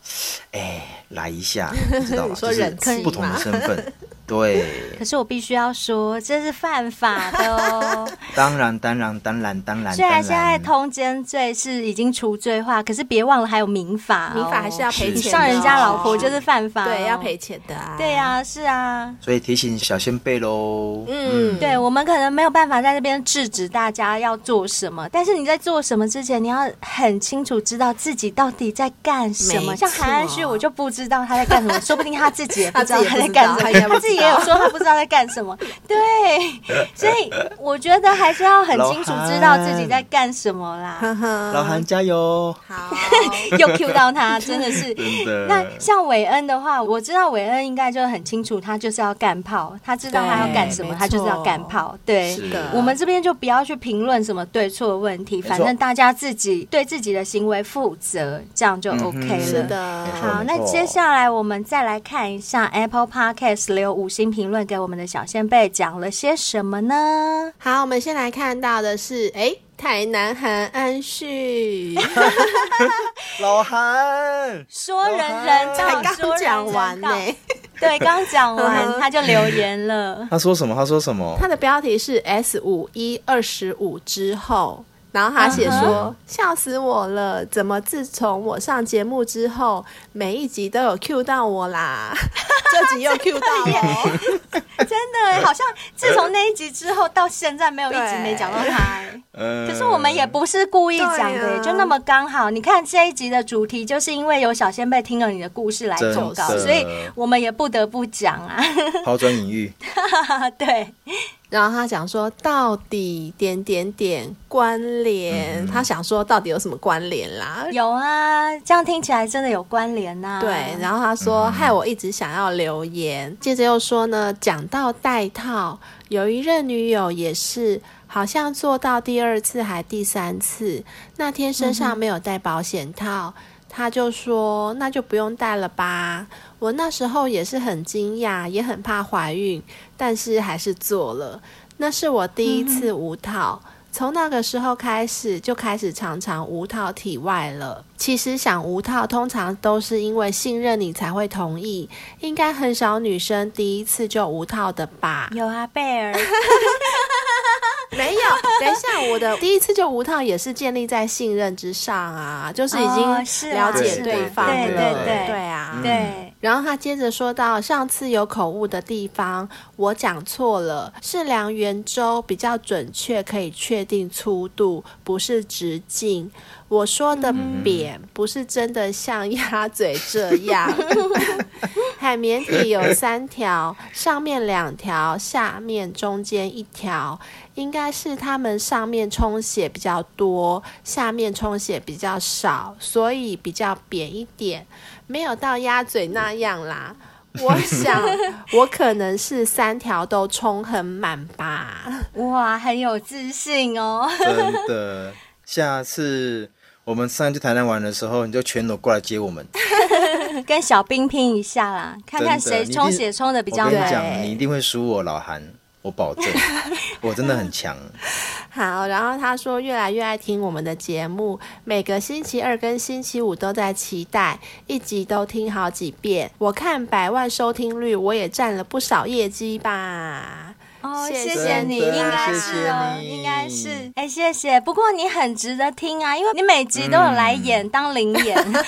哎，来一下，你知道吗？[laughs] 就是 [laughs] 不同的身份。对，可是我必须要说，这是犯法的哦。[laughs] 当然，当然，当然，当然。虽然现在通奸罪是已经除罪化，可是别忘了还有民法，民法还是要赔钱。你上人家老婆就是犯法，对，要赔钱的啊。对呀，是啊。所以提醒小仙贝喽。嗯，对，我们可能没有办法在这边制止大家要做什么，但是你在做什么之前，你要很清楚知道自己到底在干什么。像韩安旭，我就不知道他在干什么，[laughs] 说不定他自己也不知道他在干什么，他自己。也有说他不知道在干什么，[laughs] 对，所以我觉得还是要很清楚知道自己在干什么啦。老韩加油！好，[laughs] 又 Q 到他，真的是。[laughs] 真的。那像韦恩的话，我知道韦恩应该就很清楚，他就是要干炮，他知道他要干什么，他就是要干炮。对，是的。我们这边就不要去评论什么对错的问题，反正大家自己对自己的行为负责，这样就 OK 了。是的。好，那接下来我们再来看一下 Apple Podcast 留五星评论给我们的小仙贝讲了些什么呢？好，我们先来看到的是，哎，台南韩安旭，[laughs] 老韩说人人道，刚讲完呢，对，刚讲完 [laughs] 他就留言了。他说什么？他说什么？他的标题是 S 五一二十五之后。然后他写说：“ uh huh. 笑死我了，怎么自从我上节目之后，每一集都有 Q 到我啦？[laughs] 这集又 Q 到我，[laughs] 真的好像自从那一集之后到现在没有一集没讲到他。[laughs] 可是我们也不是故意讲的，啊、就那么刚好。你看这一集的主题，就是因为有小仙贝听了你的故事来投稿，所以我们也不得不讲啊。抛砖引玉，对。”然后他讲说，到底点点点关联，嗯、他想说到底有什么关联啦？有啊，这样听起来真的有关联呐、啊。对，然后他说、嗯、害我一直想要留言，接着又说呢，讲到带套，有一任女友也是，好像做到第二次还第三次，那天身上没有带保险套。嗯他就说：“那就不用带了吧。”我那时候也是很惊讶，也很怕怀孕，但是还是做了。那是我第一次无套，从、嗯、那个时候开始就开始常常无套体外了。其实想无套，通常都是因为信任你才会同意，应该很少女生第一次就无套的吧？有啊，贝尔。[laughs] [laughs] 没有，等一下，我的第一次就无套也是建立在信任之上啊，就是已经了解对方了，对对对对啊，对。然后他接着说到，上次有口误的地方，我讲错了，是量圆周比较准确，可以确定粗度，不是直径。我说的扁不是真的像鸭嘴这样，[laughs] 海绵体有三条，上面两条，下面中间一条，应该是它们上面充血比较多，下面充血比较少，所以比较扁一点，没有到鸭嘴那样啦。我想 [laughs] 我可能是三条都充很满吧。哇，很有自信哦。真的，下次。我们上次去台南玩的时候，你就全裸过来接我们，[laughs] 跟小兵拼一下啦，看看谁充血充的比较多。我跟你讲，你一定会输我老韩，我保证，[laughs] 我真的很强。好，然后他说越来越爱听我们的节目，每个星期二跟星期五都在期待，一集都听好几遍。我看百万收听率，我也占了不少业绩吧。哦，谢谢你，应该是哦，应该是，哎，谢谢。不过你很值得听啊，因为你每集都有来演当灵演，[laughs] 没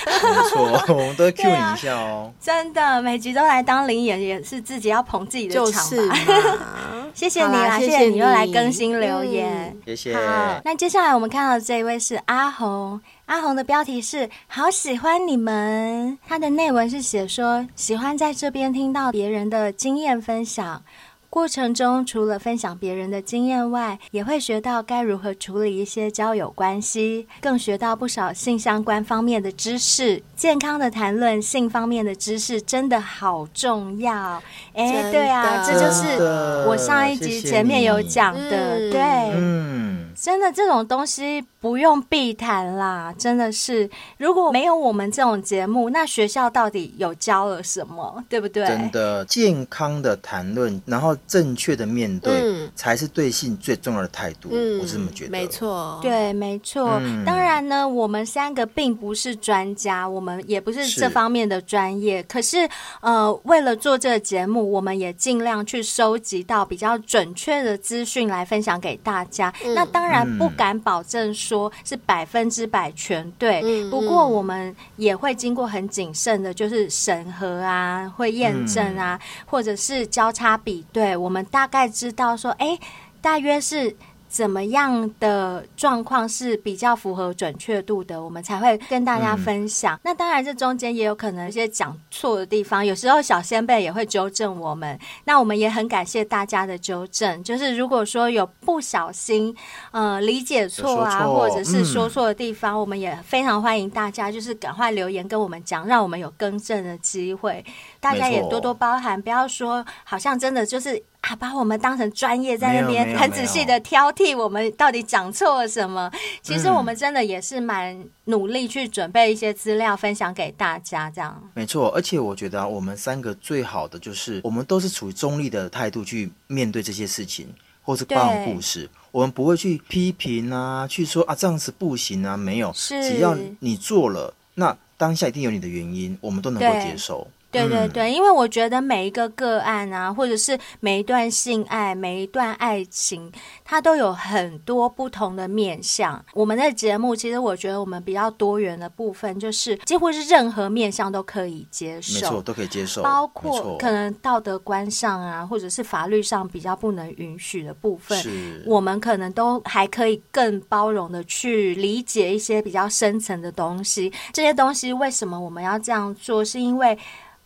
错，我们都 [laughs] 会 cue 你一下哦。真的，每集都来当灵演，也是自己要捧自己的场吧。[laughs] 谢谢你啦，谢谢你又来更新留言，谢谢。好，那接下来我们看到的这一位是阿红，阿红的标题是“好喜欢你们”，他的内文是写说喜欢在这边听到别人的经验分享。过程中除了分享别人的经验外，也会学到该如何处理一些交友关系，更学到不少性相关方面的知识。健康的谈论性方面的知识真的好重要。哎，对啊，这就是我上一集前面有讲的，谢谢对，嗯，真的这种东西不用避谈啦，真的是，如果没有我们这种节目，那学校到底有教了什么，对不对？真的，健康的谈论，然后正确的面对，嗯、才是对性最重要的态度。嗯、我是这么觉得。没错，对，没错。嗯、当然呢，我们三个并不是专家，我们也不是这方面的专业。是可是，呃，为了做这个节目，我们也尽量去收集到比较准确的资讯来分享给大家。嗯、那当然不敢保证说是百分之百全对，嗯、不过我们也会经过很谨慎的，就是审核啊，会验证啊，嗯、或者是交叉比对，我们大概知道说，哎，大约是。怎么样的状况是比较符合准确度的，我们才会跟大家分享。嗯、那当然，这中间也有可能一些讲错的地方，有时候小先辈也会纠正我们。那我们也很感谢大家的纠正。就是如果说有不小心呃理解错啊，错或者是说错的地方，嗯、我们也非常欢迎大家就是赶快留言跟我们讲，让我们有更正的机会。大家也多多包涵，不要说好像真的就是。啊，把我们当成专业，在那边很仔细的挑剔我们到底讲错了什么。其实我们真的也是蛮努力去准备一些资料分享给大家，这样。没错，而且我觉得我们三个最好的就是我们都是处于中立的态度去面对这些事情，或是包含故事，我们不会去批评啊，去说啊这样子不行啊，没有，是只要你做了，那当下一定有你的原因，我们都能够接受。对对对，因为我觉得每一个个案啊，或者是每一段性爱、每一段爱情，它都有很多不同的面向。我们的节目其实我觉得我们比较多元的部分，就是几乎是任何面向都可以接受，没错，都可以接受，包括可能道德观上啊，或者是法律上比较不能允许的部分，是我们可能都还可以更包容的去理解一些比较深层的东西。这些东西为什么我们要这样做？是因为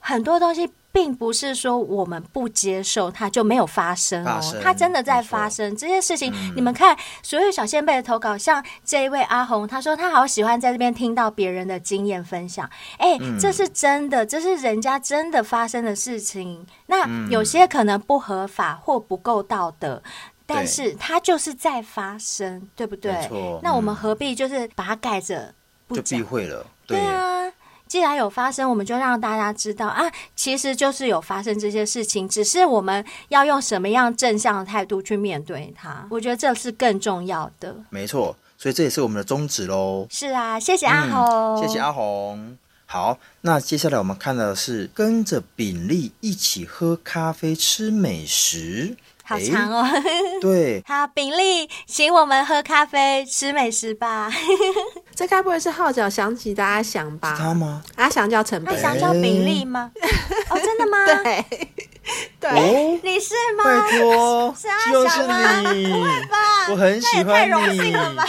很多东西并不是说我们不接受它就没有发生哦，生它真的在发生这些事情。嗯、你们看，所有小仙辈的投稿，像这一位阿红，他说他好喜欢在这边听到别人的经验分享。哎，嗯、这是真的，这是人家真的发生的事情。那有些可能不合法或不够道德，嗯、但是它就是在发生，对，对不对？那我们何必就是把它盖着不，就避讳了？对，对啊。既然有发生，我们就让大家知道啊，其实就是有发生这些事情，只是我们要用什么样正向的态度去面对它。我觉得这是更重要的。没错，所以这也是我们的宗旨喽。是啊，谢谢阿红，嗯，谢谢阿红。好，那接下来我们看到的是跟着秉利一起喝咖啡吃美食。好长哦，对，[laughs] 好，秉利，请我们喝咖啡吃美食吧。这该不会是号角响起的阿翔吧？他吗？阿翔叫陈，阿翔叫比利吗？哦，真的吗？[laughs] 对，对，你是吗？拜托，是阿翔吗？不会吧？我很喜欢你。太荣幸了吧？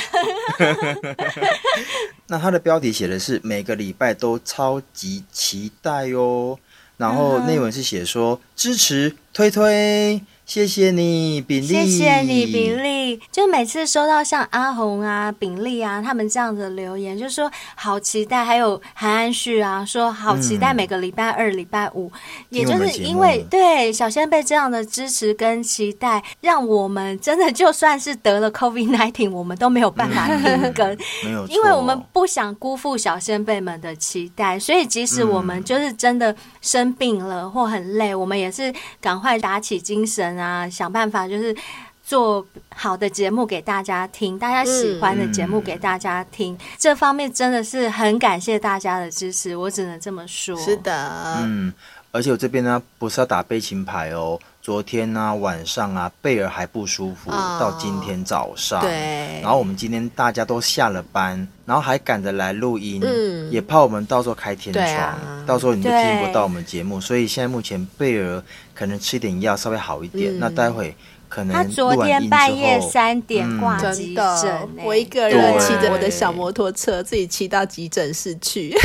[laughs] 那他的标题写的是每个礼拜都超级期待哦，然后内文是写说支持推推。谢谢你，比利。谢谢你，比利。就每次收到像阿红啊、比利啊他们这样的留言，就说好期待。还有韩安旭啊，说好期待每个礼拜二、礼、嗯、拜五。也就是因为对小仙贝这样的支持跟期待，让我们真的就算是得了 COVID nineteen，我们都没有办法停更。[laughs] 因为我们不想辜负小仙贝们的期待，所以即使我们就是真的生病了或很累，我们也是赶快打起精神。啊，想办法就是做好的节目给大家听，大家喜欢的节目给大家听。嗯、这方面真的是很感谢大家的支持，我只能这么说。是的，嗯，而且我这边呢，不是要打悲情牌哦。昨天呢、啊、晚上啊，贝尔还不舒服，哦、到今天早上。对。然后我们今天大家都下了班，然后还赶着来录音，嗯，也怕我们到时候开天窗，啊、到时候你就听不到我们节目。所以现在目前贝尔可能吃点药稍微好一点。嗯、那待会可能他昨天半夜三点挂急诊，我一个人骑着我的小摩托车自己骑到急诊室去。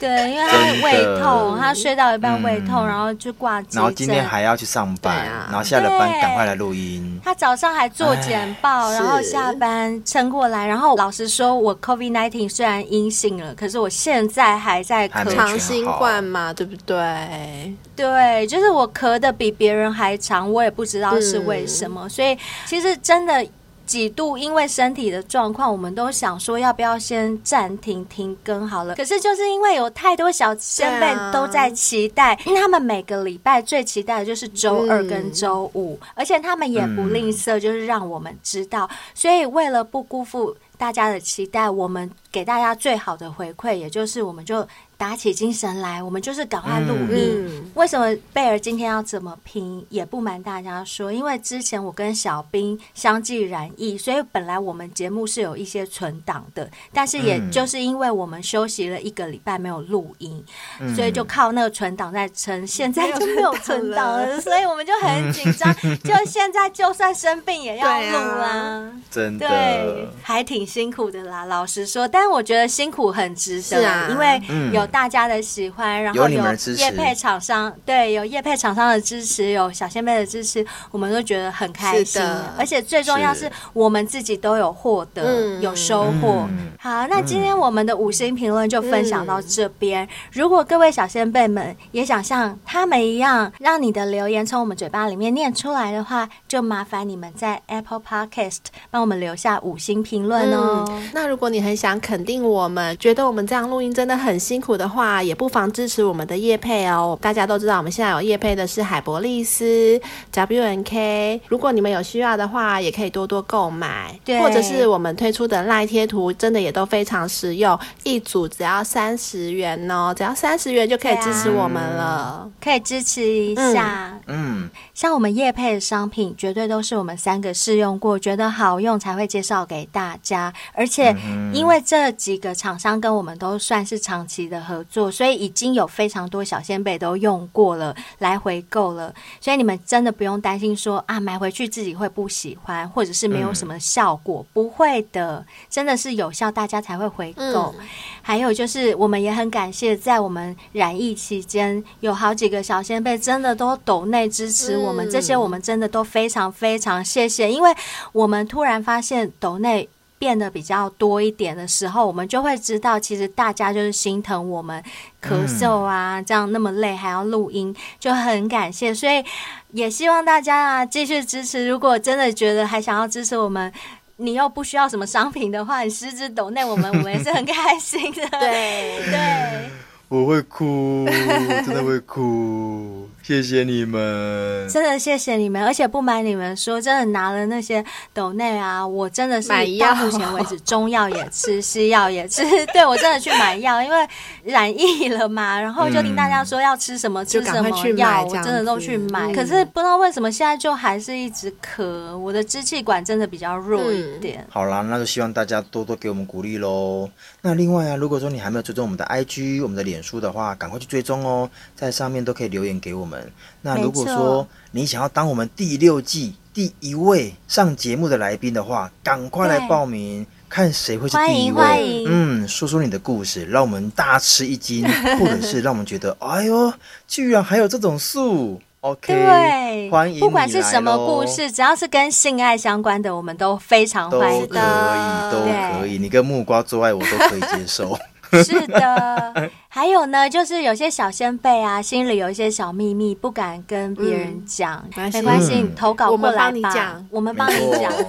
对，因为他胃痛，他睡到一半胃痛，然后就挂急诊。然后今天还要去上班，然后下了班赶快来录音。他早上还做简报，然后下班撑过来。然后老实说，我 COVID nineteen 虽然阴性了，可是我现在还在咳长新冠嘛，对不对？对，就是我咳的比别人还长，我也不知道是为什么。所以其实真的。几度因为身体的状况，我们都想说要不要先暂停停更好了。可是就是因为有太多小先辈都在期待，因为他们每个礼拜最期待的就是周二跟周五，而且他们也不吝啬，就是让我们知道。所以为了不辜负大家的期待，我们给大家最好的回馈，也就是我们就。打起精神来，我们就是赶快录音。嗯、为什么贝尔今天要这么拼？也不瞒大家说，因为之前我跟小兵相继染疫，所以本来我们节目是有一些存档的，但是也就是因为我们休息了一个礼拜没有录音，嗯、所以就靠那个存档在撑。现在就没有存档了，[laughs] 所以我们就很紧张。[laughs] 就现在就算生病也要录啦、啊，真的，对，还挺辛苦的啦。老实说，但我觉得辛苦很值得，啊、因为有。大家的喜欢，然后有业配厂商，对，有业配厂商的支持，有小仙贝的支持，我们都觉得很开心。而且最重要是我们自己都有获得，有收获。好，那今天我们的五星评论就分享到这边。如果各位小仙辈们也想像他们一样，让你的留言从我们嘴巴里面念出来的话，就麻烦你们在 Apple Podcast 帮我们留下五星评论哦。那如果你很想肯定我们，觉得我们这样录音真的很辛苦的话，也不妨支持我们的叶配哦。大家都知道，我们现在有叶配的是海博利斯、WNK。如果你们有需要的话，也可以多多购买。对，或者是我们推出的赖贴图，真的也都非常实用，一组只要三十元哦，只要三十元就可以支持我们了，啊、可以支持一下。嗯，嗯像我们叶配的商品，绝对都是我们三个试用过，觉得好用才会介绍给大家。而且，因为这几个厂商跟我们都算是长期的合作。所以已经有非常多小先辈都用过了，来回购了。所以你们真的不用担心说啊，买回去自己会不喜欢，或者是没有什么效果，嗯、不会的，真的是有效，大家才会回购。嗯、还有就是，我们也很感谢，在我们染疫期间，有好几个小先辈真的都抖内支持我们，嗯、这些我们真的都非常非常谢谢，因为我们突然发现抖内。变得比较多一点的时候，我们就会知道，其实大家就是心疼我们咳嗽啊，这样那么累还要录音，就很感谢。所以也希望大家啊继续支持。如果真的觉得还想要支持我们，你又不需要什么商品的话，你实质抖内我们，我们也是很开心的。对 [laughs] 对，我会哭，真的会哭。谢谢你们，真的谢谢你们，而且不瞒你们说，真的拿了那些斗内啊，我真的是到目前为止，中药也吃，西药也吃，[laughs] 对我真的去买药，因为染疫了嘛，然后就听大家说要吃什么吃什么药，我真的都去买。可是不知道为什么现在就还是一直咳，我的支气管真的比较弱一点。好啦，那就希望大家多多给我们鼓励喽。那另外啊，如果说你还没有追踪我们的 IG、我们的脸书的话，赶快去追踪哦，在上面都可以留言给我们。那如果说你想要当我们第六季第一位上节目的来宾的话，赶快来报名，看谁会是第一位。嗯，说说你的故事，让我们大吃一惊，[laughs] 或者是让我们觉得，哎呦，居然还有这种树。OK，对，欢迎，不管是什么故事，只要是跟性爱相关的，我们都非常欢迎，都可以，都可以。你跟木瓜做爱，我都可以接受。是的，[laughs] 还有呢，就是有些小先辈啊，心里有一些小秘密，不敢跟别人讲，嗯、没关系，你投稿过来吧，我们帮你讲。[laughs]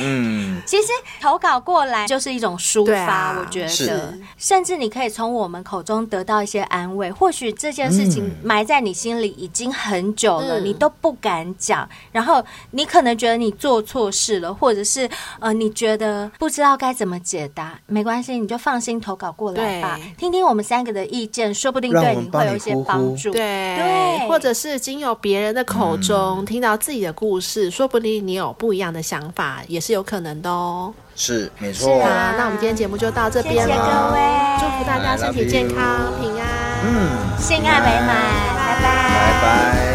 嗯，其实投稿过来就是一种抒发，啊、我觉得，甚至你可以从我们口中得到一些安慰。或许这件事情埋在你心里已经很久了，嗯、你都不敢讲，然后你可能觉得你做错事了，或者是呃，你觉得不知道该怎么解答，没关系，你就放心投稿过来吧，对听听我们三个的意见，说不定对你会有一些帮助。呼呼对，对，或者是经由别人的口中、嗯、听到自己的故事，说不定你有不一样的想法，也是有可能的哦。是，没错。是啊，那我们今天节目就到这边了。谢谢各位，祝福大家身体健康、平安，嗯，性爱美满，拜拜，拜拜。